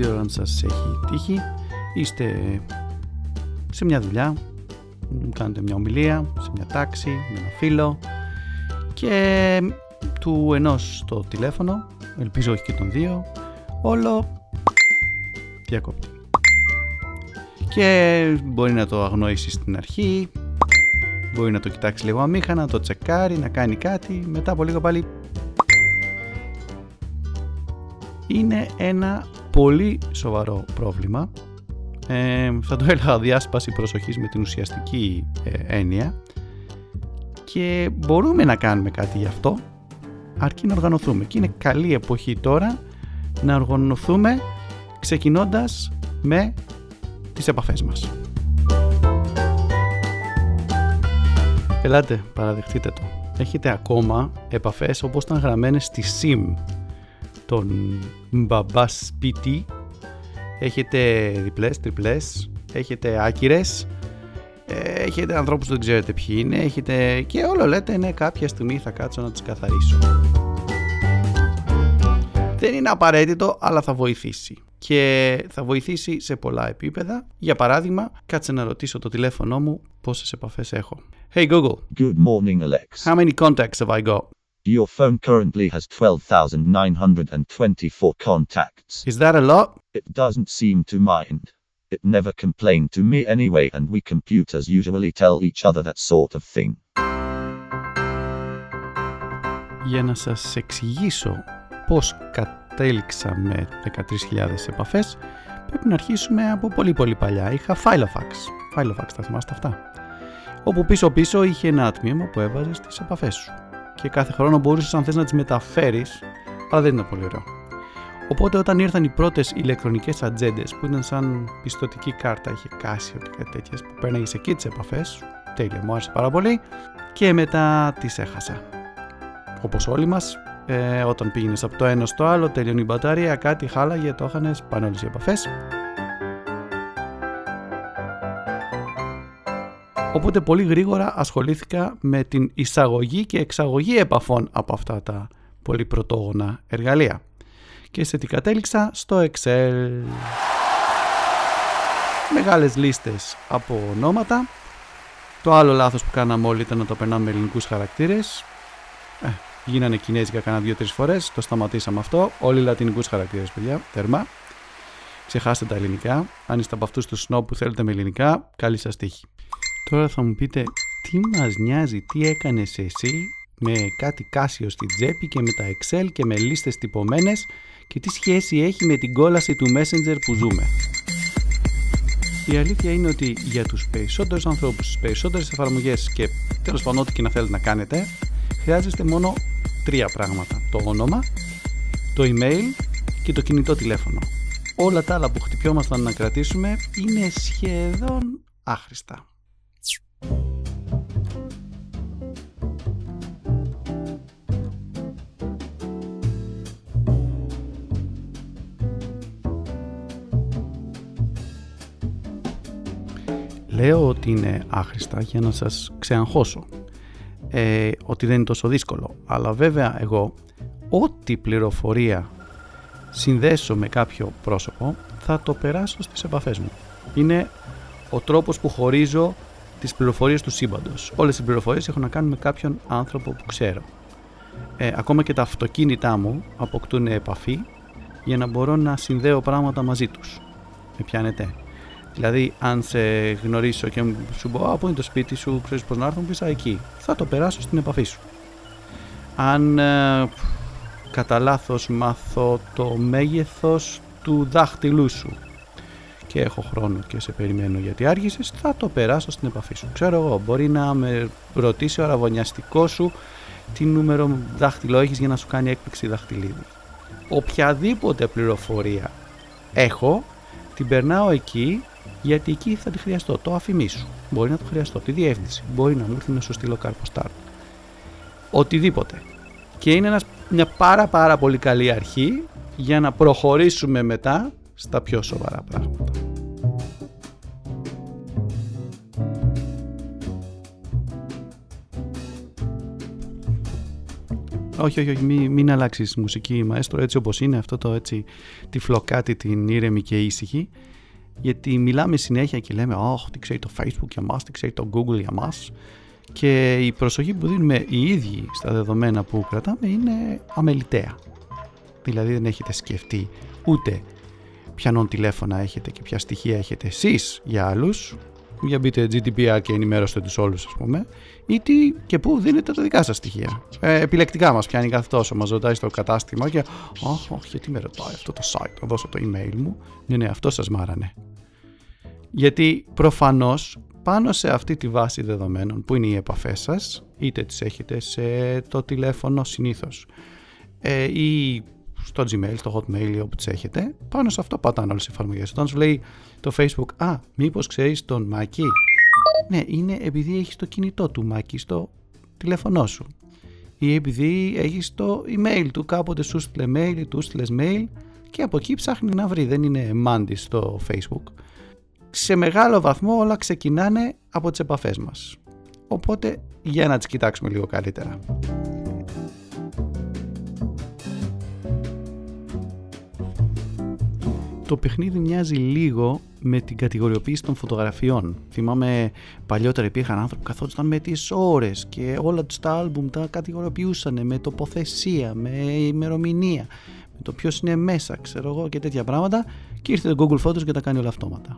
ξέρω αν σας έχει τύχει. Είστε σε μια δουλειά, κάνετε μια ομιλία, σε μια τάξη, με ένα φίλο και του ενός το τηλέφωνο, ελπίζω όχι και των δύο, όλο διακόπτει. Και μπορεί να το αγνοήσει στην αρχή, μπορεί να το κοιτάξει λίγο αμήχανα, να το τσεκάρει, να κάνει κάτι, μετά από λίγο πάλι είναι ένα πολύ σοβαρό πρόβλημα. Ε, θα το έλεγα διάσπαση προσοχής με την ουσιαστική ε, έννοια και μπορούμε να κάνουμε κάτι γι' αυτό αρκεί να οργανωθούμε και είναι καλή εποχή τώρα να οργανωθούμε ξεκινώντας με τις επαφές μας. Ελάτε, παραδεχτείτε το. Έχετε ακόμα επαφές όπως ήταν γραμμένες στη SIM των μπαμπά σπίτι. Έχετε διπλές, τριπλές, έχετε άκυρες, ε, έχετε ανθρώπους που δεν ξέρετε ποιοι είναι, έχετε και όλο λέτε ναι κάποια στιγμή θα κάτσω να τις καθαρίσω. Δεν είναι απαραίτητο αλλά θα βοηθήσει και θα βοηθήσει σε πολλά επίπεδα. Για παράδειγμα, κάτσε να ρωτήσω το τηλέφωνο μου πόσες επαφές έχω. Hey Google. Good morning, Alex. How many contacts have I got? Your phone currently has 12,924 contacts. Is that a lot? It doesn't seem to mind. It never complained to me anyway, and we computers usually tell each other that sort of thing. Για να σας εξηγήσω πώς κατέληξα με 13.000 επαφές, πρέπει να αρχίσουμε από πολύ πολύ παλιά. Είχα Filofax. Filofax, θα θυμάστε αυτά. Όπου πίσω πίσω είχε ένα τμήμα που έβαζε στις επαφές σου. Και κάθε χρόνο μπορούσες αν θες να τις μεταφέρεις, αλλά δεν ήταν πολύ ωραίο. Οπότε όταν ήρθαν οι πρώτες ηλεκτρονικές ατζέντες που ήταν σαν πιστοτική κάρτα, είχε κάσιο και κάτι τέτοιες που παίρναγες εκεί τις επαφές, τέλεια, μου άρεσε πάρα πολύ και μετά τις έχασα. Όπως όλοι μας, ε, όταν πήγαινες από το ένα στο άλλο, τελειώνει η μπαταρία, κάτι χάλαγε, το είχαν πάνω όλες οι επαφές. Οπότε πολύ γρήγορα ασχολήθηκα με την εισαγωγή και εξαγωγή επαφών από αυτά τα πολύ πρωτόγωνα εργαλεία. Και σε τι κατέληξα; Στο Excel. Μεγάλες λίστες από ονόματα. Το άλλο λάθος που κάναμε όλοι ήταν να το περνάμε με ελληνικούς χαρακτήρες. Ε, γίνανε κινέζικα κάνα δύο-τρεις φορές, το σταματήσαμε αυτό. Όλοι λατινικούς χαρακτήρες, παιδιά, τέρμα. Ξεχάστε τα ελληνικά. Αν είστε από αυτούς τους σνόπ που θέλετε με ελληνικά, καλή σας τύχη. Τώρα θα μου πείτε τι μας νοιάζει, τι έκανες εσύ με κάτι κάσιο στην τσέπη και με τα Excel και με λίστες τυπωμένες και τι σχέση έχει με την κόλαση του Messenger που ζούμε; Η αλήθεια είναι ότι για τους περισσότερους ανθρώπους, τις περισσότερες εφαρμογές και τέλος πάντων ό,τι και να θέλετε να κάνετε, χρειάζεστε μόνο τρία πράγματα. Το όνομα, το email και το κινητό τηλέφωνο. Όλα τα άλλα που χτυπιόμασταν να κρατήσουμε είναι σχεδόν άχρηστα. Λέω ότι είναι άχρηστα για να σας ξεαγχώσω. Ε, ότι δεν είναι τόσο δύσκολο. Αλλά βέβαια εγώ ό,τι πληροφορία συνδέσω με κάποιο πρόσωπο θα το περάσω στις επαφές μου. Είναι ο τρόπος που χωρίζω τις πληροφορίες του σύμπαντος. Όλες οι πληροφορίες έχουν να κάνουν με κάποιον άνθρωπο που ξέρω. Ε, ακόμα και τα αυτοκίνητά μου αποκτούν επαφή για να μπορώ να συνδέω πράγματα μαζί τους. Με πιάνετε. Δηλαδή, αν σε γνωρίσω και σου πω, Α, πού είναι το σπίτι σου, ξέρεις πώς να έρθω, πεις εκεί. Θα το περάσω στην επαφή σου. Αν ε, κατά λάθος μάθω το μέγεθος του δάχτυλού σου και έχω χρόνο και σε περιμένω γιατί άργησες, θα το περάσω στην επαφή σου. Ξέρω εγώ, μπορεί να με ρωτήσει ο αραβωνιαστικός σου τι νούμερο δάχτυλο έχεις για να σου κάνει έκπληξη δαχτυλίδι. Οποιαδήποτε πληροφορία έχω, την περνάω εκεί γιατί εκεί θα τη χρειαστώ. Το αφημί σου. Μπορεί να το χρειαστώ. Τη διεύθυνση. Μπορεί να μου έρθει να σου στείλω καρποστάρ. Οτιδήποτε. Και είναι ένας, μια πάρα πάρα πολύ καλή αρχή για να προχωρήσουμε μετά στα πιο σοβαρά πράγματα. Όχι, όχι, όχι, μην, μην αλλάξεις μουσική μαέστρο έτσι όπως είναι αυτό το έτσι τη φλοκάτη την ήρεμη και ήσυχη γιατί μιλάμε συνέχεια και λέμε «Αχ, τι ξέρει το Facebook για μας, τι ξέρει το Google για μας» και η προσοχή που δίνουμε οι ίδιοι στα δεδομένα που κρατάμε είναι αμεληταία. Δηλαδή δεν έχετε σκεφτεί ούτε ποιανών τηλέφωνα έχετε και ποια στοιχεία έχετε εσείς για άλλους για μπείτε GDPR και ενημέρωσετε τους όλους ας πούμε ή τι και πού δίνετε τα δικά σας στοιχεία. Ε, επιλεκτικά μας πιάνει κάθε τόσο, μας ρωτάει στο κατάστημα και «Αχ, όχι, γιατί με ρωτάει αυτό το site, θα δώσω το email μου». Ναι, ναι, αυτό σας μάρανε. Γιατί προφανώς πάνω σε αυτή τη βάση δεδομένων που είναι οι επαφές σας, είτε τις έχετε σε το τηλέφωνο συνήθως ε, ή στο Gmail, στο Hotmail, όπου τις έχετε, πάνω σε αυτό πατάνε όλες οι εφαρμογές. Όταν σου λέει το Facebook, α, μήπως ξέρεις τον Μάκη; Ναι, είναι επειδή έχεις το κινητό του Μάκη στο τηλέφωνό σου. Ή επειδή έχεις το email του, κάποτε σου στείλε mail ή του στείλε mail και από εκεί ψάχνει να βρει, δεν είναι μάντι στο Facebook. Σε μεγάλο βαθμό όλα ξεκινάνε από τις επαφές μας. Οπότε για να τις κοιτάξουμε λίγο καλύτερα. Το παιχνίδι μοιάζει λίγο με την κατηγοριοποίηση των φωτογραφιών. Θυμάμαι παλιότερα υπήρχαν άνθρωποι που καθόντουσαν με τις ώρες και όλα τους τα άλμπουμ τα κατηγοριοποιούσαν με τοποθεσία, με ημερομηνία, με το ποιος είναι μέσα, ξέρω εγώ και τέτοια πράγματα και ήρθε το Google Photos και τα κάνει όλα αυτόματα.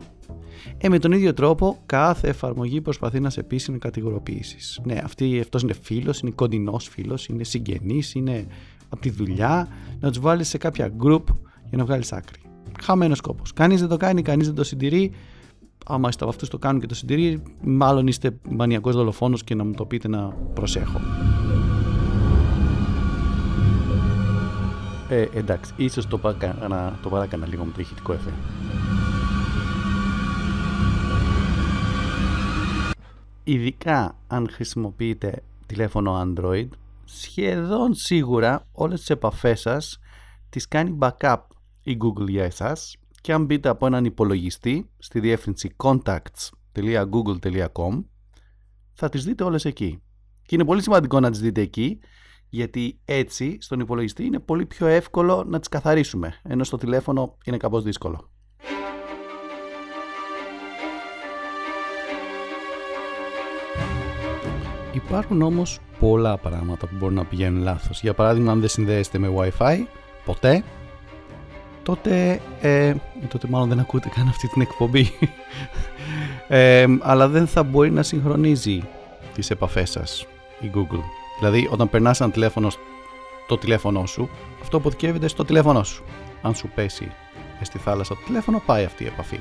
Ε, με τον ίδιο τρόπο, κάθε εφαρμογή προσπαθεί να σε πείσει με κατηγοριοποιήσεις. Ναι, αυτή, αυτός είναι φίλος, είναι κοντινός φίλος, είναι συγγενής, είναι από τη δουλειά, να τους βάλεις σε κάποια group για να βγάλεις άκρη χαμένος κόπο. Κανείς δεν το κάνει, κανείς δεν το συντηρεί. Άμα είστε από αυτούς το κάνουν και το συντηρεί, μάλλον είστε μανιακός δολοφόνος και να μου το πείτε να προσέχω. Ε, εντάξει, ίσως το, παράκανα, το παράκανα λίγο με το ηχητικό εφέ. Ειδικά αν χρησιμοποιείτε τηλέφωνο Android, σχεδόν σίγουρα όλες τις επαφές σας τις κάνει backup η Google για εσάς και αν μπείτε από έναν υπολογιστή στη διεύθυνση contacts.google.com θα τις δείτε όλες εκεί. Και είναι πολύ σημαντικό να τις δείτε εκεί γιατί έτσι στον υπολογιστή είναι πολύ πιο εύκολο να τις καθαρίσουμε ενώ στο τηλέφωνο είναι κάπως δύσκολο. Υπάρχουν όμως πολλά πράγματα που μπορούν να πηγαίνουν λάθος. Για παράδειγμα αν δεν συνδέεστε με Wi-Fi ποτέ τότε, ε, τότε μάλλον δεν ακούτε καν αυτή την εκπομπή. Ε, αλλά δεν θα μπορεί να συγχρονίζει τις επαφές σας η Google. Δηλαδή όταν περνάς ένα τηλέφωνο στο τηλέφωνο σου αυτό αποθηκεύεται στο τηλέφωνο σου. Αν σου πέσει στη θάλασσα το τηλέφωνο πάει αυτή η επαφή.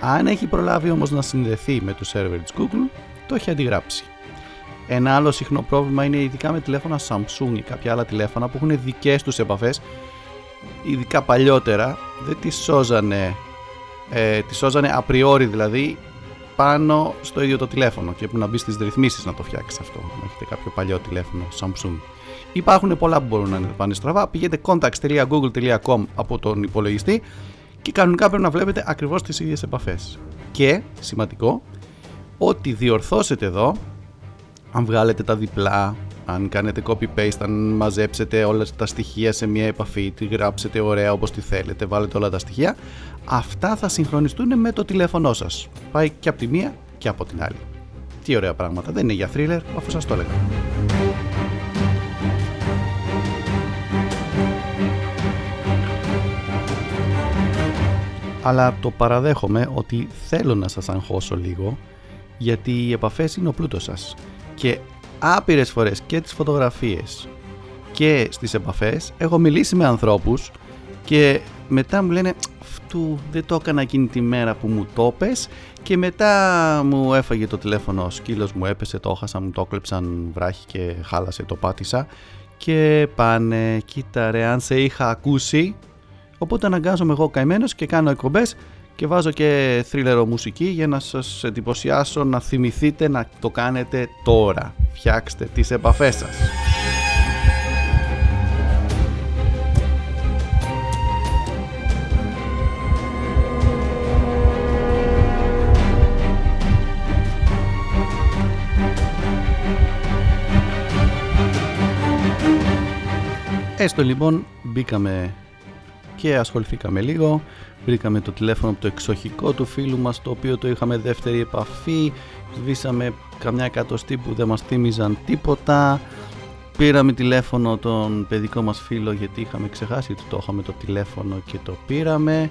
Αν έχει προλάβει όμως να συνδεθεί με το σερβερ της Google το έχει αντιγράψει. Ένα άλλο συχνό πρόβλημα είναι ειδικά με τηλέφωνα Samsung ή κάποια άλλα τηλέφωνα που έχουν δικές τους επαφές ειδικά παλιότερα δεν τη σώζανε ε, τη σώζανε απριόρι δηλαδή πάνω στο ίδιο το τηλέφωνο. Και πρέπει να μπει στις ρυθμίσεις να το φτιάξει αυτό να έχετε κάποιο παλιό τηλέφωνο Samsung. Υπάρχουν πολλά που μπορούν να πάνε στραβά. Πηγαίνετε contacts.google.com από τον υπολογιστή και κανονικά πρέπει να βλέπετε ακριβώς τις ίδιες επαφές. Και σημαντικό ότι διορθώσετε εδώ αν βγάλετε τα διπλά αν κάνετε copy-paste, αν μαζέψετε όλα τα στοιχεία σε μια επαφή, τη γράψετε ωραία όπως τη θέλετε, βάλετε όλα τα στοιχεία, αυτά θα συγχρονιστούν με το τηλέφωνό σας. Πάει και από τη μία και από την άλλη. Τι ωραία πράγματα, δεν είναι για thriller, αφού σας το έλεγα. Αλλά το παραδέχομαι ότι θέλω να σας αγχώσω λίγο γιατί οι επαφές είναι ο πλούτος σας και άπειρες φορές και τις φωτογραφίες και στις επαφές. Έχω μιλήσει με ανθρώπους και μετά μου λένε αυτού δεν το έκανα εκείνη τη μέρα που μου το πες και μετά μου έφαγε το τηλέφωνο, ο σκύλος μου έπεσε, το έχασα, μου το κλέψαν βράχη και χάλασε, το πάτησα. Και πάνε, κοίτα ρε αν σε είχα ακούσει οπότε αναγκάζομαι εγώ καημένος και κάνω εκπομπές και βάζω και θρίλερο μουσική για να σας εντυπωσιάσω να θυμηθείτε να το κάνετε τώρα. Φτιάξτε τις επαφές σας. Έστω λοιπόν μπήκαμε και ασχοληθήκαμε λίγο. Βρήκαμε το τηλέφωνο από το εξοχικό του φίλου μας το οποίο το είχαμε δεύτερη επαφή. Σβήσαμε καμιά εκατοστή που δεν μας θύμιζαν τίποτα. Πήραμε τηλέφωνο τον παιδικό μας φίλο γιατί είχαμε ξεχάσει ότι το είχαμε το τηλέφωνο και το πήραμε.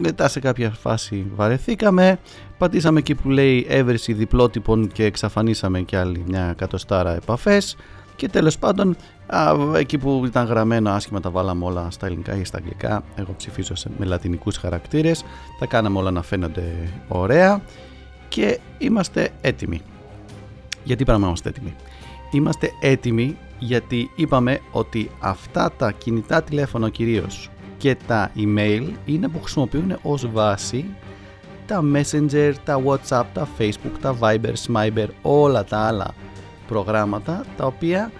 Μετά σε κάποια φάση βαρεθήκαμε. Πατήσαμε εκεί που λέει έβρεση διπλότυπων και εξαφανίσαμε και άλλη μια εκατοστάρα επαφές. Και τέλος πάντων Α, εκεί που ήταν γραμμένο άσχημα τα βάλαμε όλα στα ελληνικά ή στα αγγλικά. Εγώ ψηφίζω σε, με λατινικούς χαρακτήρες. Τα κάναμε όλα να φαίνονται ωραία και είμαστε έτοιμοι. Γιατί πράγμα είμαστε έτοιμοι; Είμαστε έτοιμοι γιατί είπαμε ότι αυτά τα κινητά τηλέφωνα κυρίως και τα email είναι που χρησιμοποιούν ως βάση τα messenger, τα whatsapp, τα facebook, τα viber, smiber, όλα τα άλλα προγράμματα τα οποία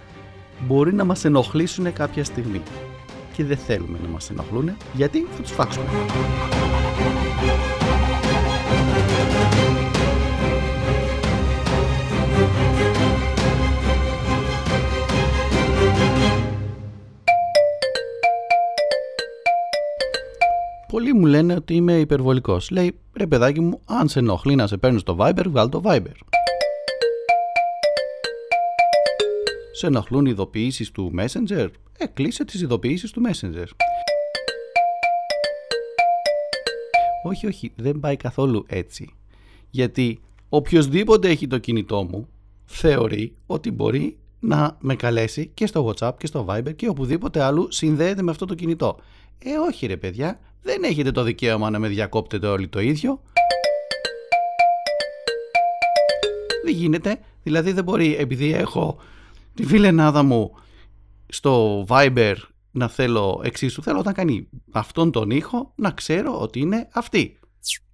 μπορεί να μας ενοχλήσουν κάποια στιγμή και δεν θέλουμε να μας ενοχλούν γιατί θα τους φάξουμε. Πολλοί μου λένε ότι είμαι υπερβολικός. Λέει, ρε παιδάκι μου, αν σε ενοχλεί να σε παίρνεις στο Viber, βγάλ το Viber. Σε ενοχλούν οι ειδοποιήσεις του Messenger; Ε, κλείσε τις ειδοποιήσεις του Messenger. Όχι, όχι, δεν πάει καθόλου έτσι. Γιατί οποιοδήποτε έχει το κινητό μου θεωρεί ότι μπορεί να με καλέσει και στο WhatsApp και στο Viber και οπουδήποτε άλλου συνδέεται με αυτό το κινητό. Ε, όχι ρε παιδιά, δεν έχετε το δικαίωμα να με διακόπτετε όλοι το ίδιο. Δεν γίνεται, δηλαδή δεν μπορεί επειδή έχω τη φιλενάδα μου στο Viber να θέλω εξίσου. Θέλω όταν κάνει αυτόν τον ήχο να ξέρω ότι είναι αυτή.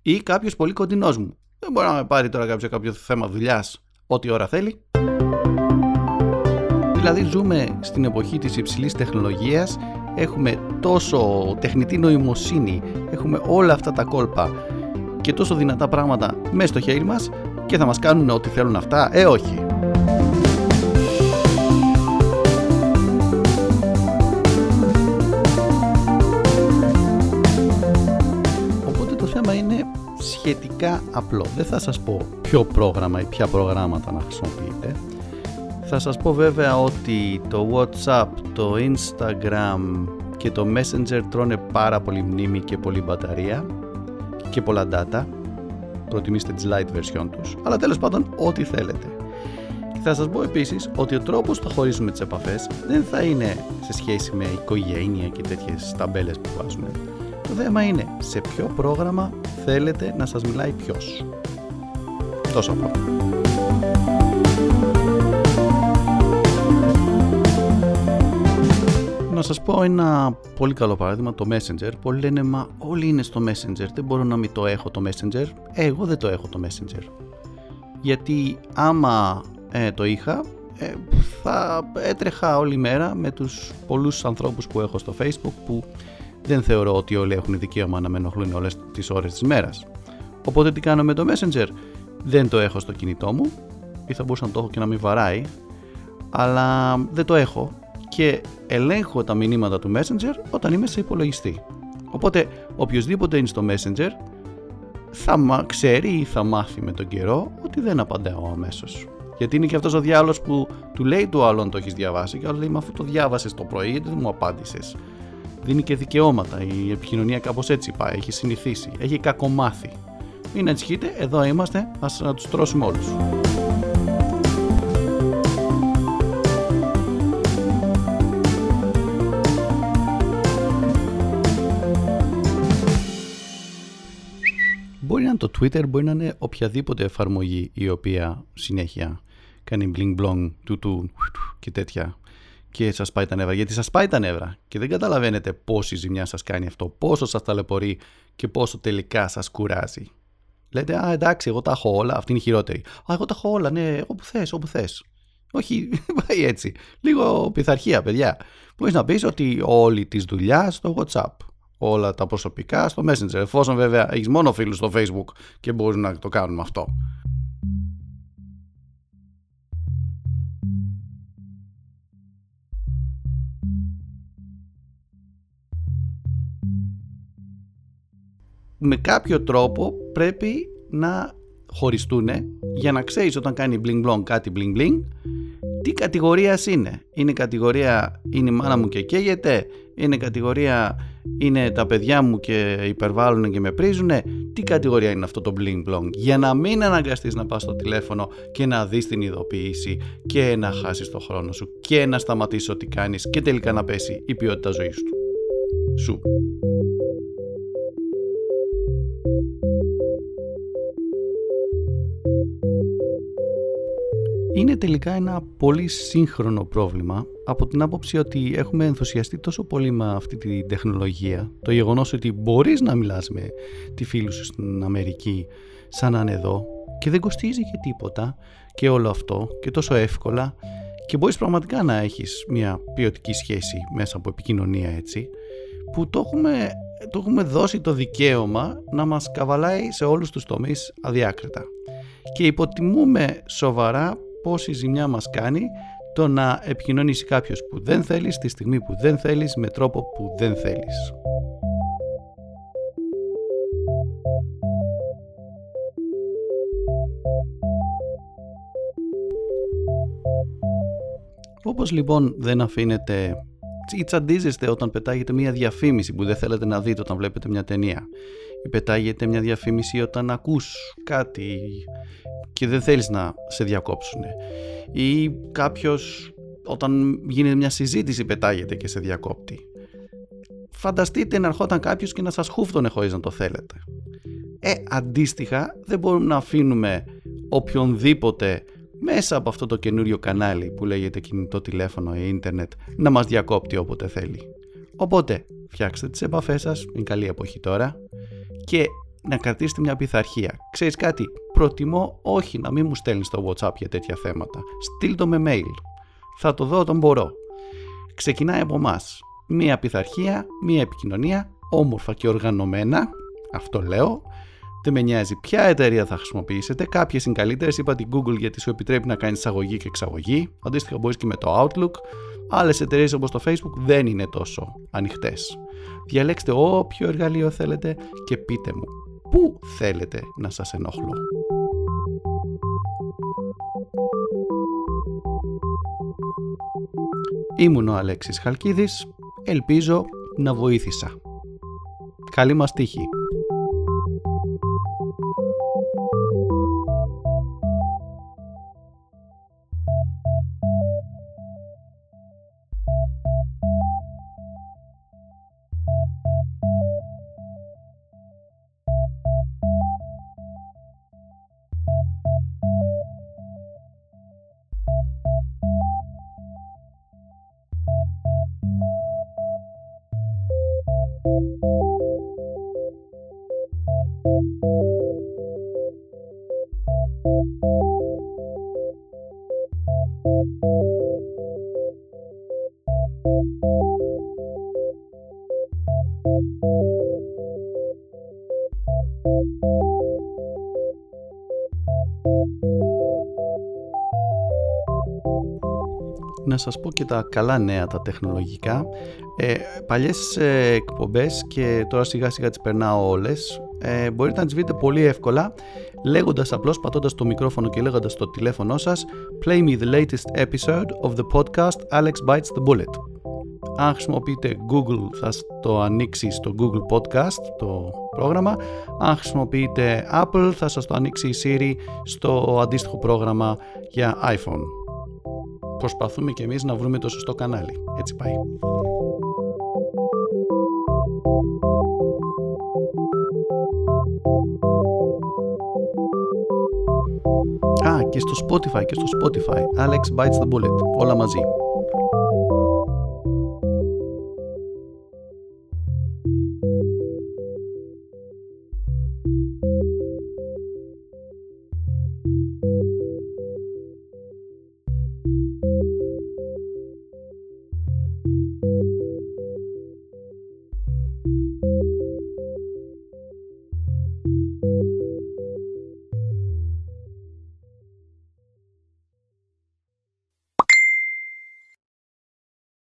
Ή κάποιος πολύ κοντινός μου. Δεν μπορεί να με πάρει τώρα κάποιος, κάποιο θέμα δουλειάς ό,τι ώρα θέλει. Δηλαδή ζούμε στην εποχή της υψηλής τεχνολογίας, έχουμε τόσο τεχνητή νοημοσύνη, έχουμε όλα αυτά τα κόλπα και τόσο δυνατά πράγματα μέσα στο χέρι μας και θα μας κάνουν ό,τι θέλουν αυτά. Ε, όχι. Σχετικά απλό. Δεν θα σας πω ποιο πρόγραμμα ή ποια προγράμματα να χρησιμοποιείτε. Θα σας πω βέβαια ότι το WhatsApp, το Instagram και το Messenger τρώνε πάρα πολύ μνήμη και πολύ μπαταρία και πολλά data. Προτιμήστε τις light version τους. Αλλά τέλος πάντων ό,τι θέλετε. Και θα σας πω επίσης ότι ο τρόπος που θα χωρίσουμε τις επαφές δεν θα είναι σε σχέση με οικογένεια και τέτοιες ταμπέλες που βάζουμε. Το θέμα είναι σε ποιο πρόγραμμα θέλετε να σας μιλάει ποιος. Τόσο απλό. Να σας πω ένα πολύ καλό παράδειγμα, το Messenger. Πολλοί λένε, μα όλοι είναι στο Messenger, δεν μπορώ να μην το έχω το Messenger. Ε, εγώ δεν το έχω το Messenger. Γιατί άμα ε, το είχα, ε, θα έτρεχα όλη μέρα με τους πολλούς ανθρώπους που έχω στο Facebook που δεν θεωρώ ότι όλοι έχουν δικαίωμα να με ενοχλούν όλες τις ώρες της μέρας. Οπότε τι κάνω με το Messenger; Δεν το έχω στο κινητό μου ή θα μπορούσα να το έχω και να μην βαράει αλλά δεν το έχω και ελέγχω τα μηνύματα του Messenger όταν είμαι σε υπολογιστή. Οπότε οποιοδήποτε είναι στο Messenger θα ξέρει ή θα μάθει με τον καιρό ότι δεν απαντάω αμέσως. Γιατί είναι και αυτός ο διάλογο που του λέει του άλλον το έχεις διαβάσει και άλλος λέει: Μα αφού το διάβασες το πρωί, γιατί δεν μου απάντησες δίνει και δικαιώματα. Η επικοινωνία κάπως έτσι πάει, έχει συνηθίσει, έχει κακομάθει. Μην ανησυχείτε, εδώ είμαστε, ας να τους τρώσουμε όλους. Μπορεί να είναι το Twitter, μπορεί να είναι οποιαδήποτε εφαρμογή η οποία συνέχεια κάνει bling blong, του και τέτοια και σας πάει τα νεύρα. Γιατί σας πάει τα νεύρα και δεν καταλαβαίνετε πόση ζημιά σας κάνει αυτό, πόσο σας ταλαιπωρεί και πόσο τελικά σας κουράζει. Λέτε, Α, εντάξει, εγώ τα έχω όλα, αυτή είναι η χειρότερη. Α, εγώ τα έχω όλα, ναι, όπου θες, όπου θες. Όχι, πάει έτσι. Λίγο πειθαρχία, παιδιά. Μπορείς να πεις ότι όλη της δουλειά στο WhatsApp. Όλα τα προσωπικά στο Messenger. Εφόσον βέβαια έχεις μόνο φίλους στο Facebook και μπορείς να το κάνουν αυτό. Με κάποιο τρόπο πρέπει να χωριστούν για να ξέρεις όταν κάνει bling blong κάτι bling bling τι κατηγορίας είναι. Είναι κατηγορία είναι η μάνα μου και καίγεται, είναι κατηγορία είναι τα παιδιά μου και υπερβάλλουν και με πρίζουν. Τι κατηγορία είναι αυτό το bling blong; Για να μην αναγκαστείς να πας στο τηλέφωνο και να δεις την ειδοποίηση και να χάσεις το χρόνο σου και να σταματήσεις ό,τι κάνεις και τελικά να πέσει η ποιότητα ζωής του. Σου. Είναι τελικά ένα πολύ σύγχρονο πρόβλημα από την άποψη ότι έχουμε ενθουσιαστεί τόσο πολύ με αυτή τη τεχνολογία. Το γεγονός ότι μπορείς να μιλάς με τη φίλη σου στην Αμερική σαν να είναι εδώ και δεν κοστίζει και τίποτα και όλο αυτό και τόσο εύκολα και μπορείς πραγματικά να έχεις μια ποιοτική σχέση μέσα από επικοινωνία έτσι που το έχουμε, το έχουμε δώσει το δικαίωμα να μας καβαλάει σε όλους τους τομείς αδιάκριτα. Και υποτιμούμε σοβαρά πόση ζημιά μας κάνει το να επικοινωνήσει κάποιος που δεν θέλεις τη στιγμή που δεν θέλεις με τρόπο που δεν θέλεις. Όπως λοιπόν δεν αφήνετε ή τσαντίζεστε όταν πετάγετε μια διαφήμιση που δεν θέλετε να δείτε όταν βλέπετε μια ταινία ή πετάγετε μια διαφήμιση όταν ακούς κάτι και δεν θέλεις να σε διακόψουν ή κάποιος όταν γίνεται μια συζήτηση πετάγεται και σε διακόπτει. Φανταστείτε να ερχόταν κάποιος και να σας χούφτωνε χωρίς να το θέλετε. Ε αντίστοιχα δεν μπορούμε να αφήνουμε οποιονδήποτε μέσα από αυτό το καινούριο κανάλι που λέγεται κινητό τηλέφωνο ή ίντερνετ να μας διακόπτει όποτε θέλει. Οπότε φτιάξτε τις επαφές σας, είναι καλή εποχή τώρα. Και να κρατήσετε μια πειθαρχία. Ξέρεις κάτι, προτιμώ όχι να μην μου στέλνεις στο WhatsApp για τέτοια θέματα. Στείλ το με mail. Θα το δω όταν μπορώ. Ξεκινάει από εμάς. Μία πειθαρχία, μία επικοινωνία, όμορφα και οργανωμένα, αυτό λέω. Δεν με νοιάζει ποια εταιρεία θα χρησιμοποιήσετε. Κάποιες είναι καλύτερες. Είπα την Google γιατί σου επιτρέπει να κάνεις εισαγωγή και εξαγωγή. Αντίστοιχα μπορείς και με το Outlook. Άλλες εταιρείες όπως το Facebook δεν είναι τόσο ανοιχτές. Διαλέξτε όποιο εργαλείο θέλετε και πείτε μου πού θέλετε να σας ενοχλώ; Ήμουν ο Αλέξης Χαλκίδης, ελπίζω να βοήθησα. Καλή μας τύχη! Να σας πω και τα καλά νέα τα τεχνολογικά. Ε, παλιές ε, εκπομπές και τώρα σιγά σιγά τις περνάω όλες. Ε, μπορείτε να τις βρείτε πολύ εύκολα λέγοντας απλώς πατώντας το μικρόφωνο και λέγοντας το τηλέφωνο σας Play me the latest episode of the podcast Alex Bites the Bullet αν χρησιμοποιείτε Google θα το ανοίξει στο Google Podcast το πρόγραμμα. Αν χρησιμοποιείτε Apple θα σας το ανοίξει η Siri στο αντίστοιχο πρόγραμμα για iPhone προσπαθούμε και εμείς να βρούμε το σωστό κανάλι. Έτσι πάει. Α, και στο Spotify και στο Spotify. Alex Bites the Bullet. Όλα μαζί.